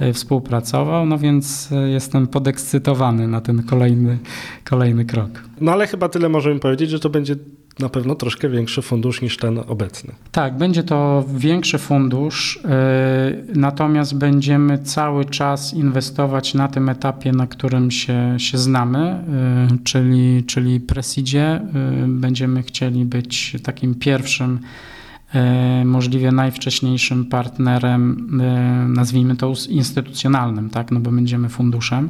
e, współpracował, no więc jestem podekscytowany na ten kolejny, kolejny krok. No ale chyba tyle możemy powiedzieć, że to będzie na pewno troszkę większy fundusz niż ten obecny. Tak, będzie to większy fundusz, yy, natomiast będziemy cały czas inwestować na tym etapie, na którym się, się znamy, yy, czyli, czyli Presidzie. Yy, będziemy chcieli być takim pierwszym możliwie najwcześniejszym partnerem, nazwijmy to instytucjonalnym, tak? no bo będziemy funduszem.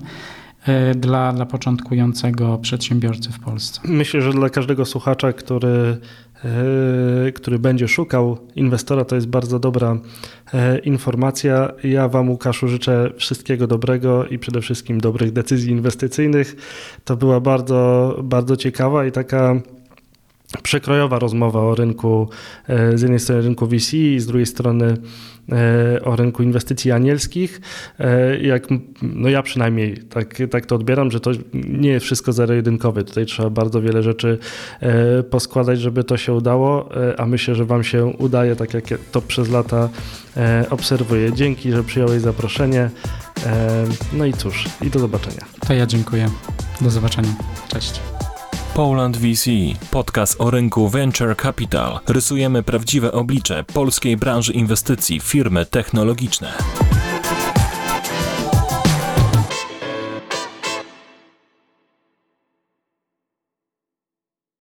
E, dla, dla początkującego przedsiębiorcy w Polsce. Myślę, że dla każdego słuchacza, który, e, który będzie szukał inwestora, to jest bardzo dobra e, informacja. Ja Wam, Łukaszu, życzę wszystkiego dobrego i przede wszystkim dobrych decyzji inwestycyjnych. To była bardzo, bardzo ciekawa i taka przekrojowa rozmowa o rynku, z jednej strony rynku VC i z drugiej strony E, o rynku inwestycji anielskich. E, jak, no ja przynajmniej tak, tak to odbieram, że to nie jest wszystko zero-jedynkowe. Tutaj trzeba bardzo wiele rzeczy e, poskładać, żeby to się udało, a myślę, że Wam się udaje, tak jak to przez lata obserwuję. Dzięki, że przyjąłeś zaproszenie. No i cóż, i do zobaczenia. To ja dziękuję. Do zobaczenia. Cześć. Poland VC, podcast o rynku Venture Capital. Rysujemy prawdziwe oblicze polskiej branży inwestycji, firmy technologiczne.